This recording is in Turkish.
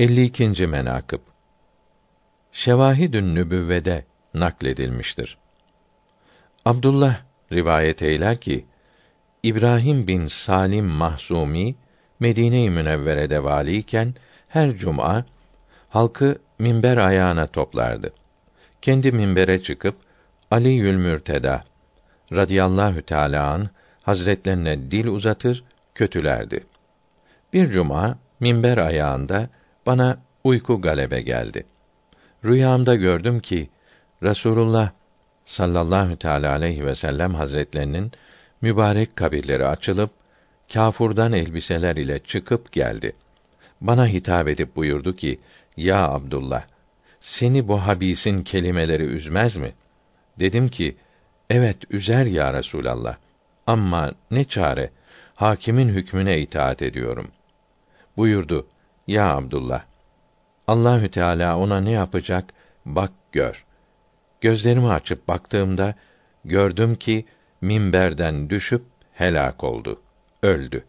52. menakıb Şevahidün Nübüvvede nakledilmiştir. Abdullah rivayet eyler ki İbrahim bin Salim Mahzumi Medine-i Münevvere'de valiyken her cuma halkı minber ayağına toplardı. Kendi minbere çıkıp Ali Yülmürteda radıyallahu teâlâ an hazretlerine dil uzatır, kötülerdi. Bir cuma minber ayağında bana uyku galebe geldi. Rüyamda gördüm ki Rasulullah sallallahu teala aleyhi ve sellem hazretlerinin mübarek kabirleri açılıp kâfurdan elbiseler ile çıkıp geldi. Bana hitap edip buyurdu ki: Ya Abdullah, seni bu habisin kelimeleri üzmez mi? Dedim ki: Evet, üzer ya Resulallah. Ama ne çare? Hakimin hükmüne itaat ediyorum. Buyurdu: Ya Abdullah, Allahü Teala ona ne yapacak? Bak gör. Gözlerimi açıp baktığımda gördüm ki minberden düşüp helak oldu, öldü.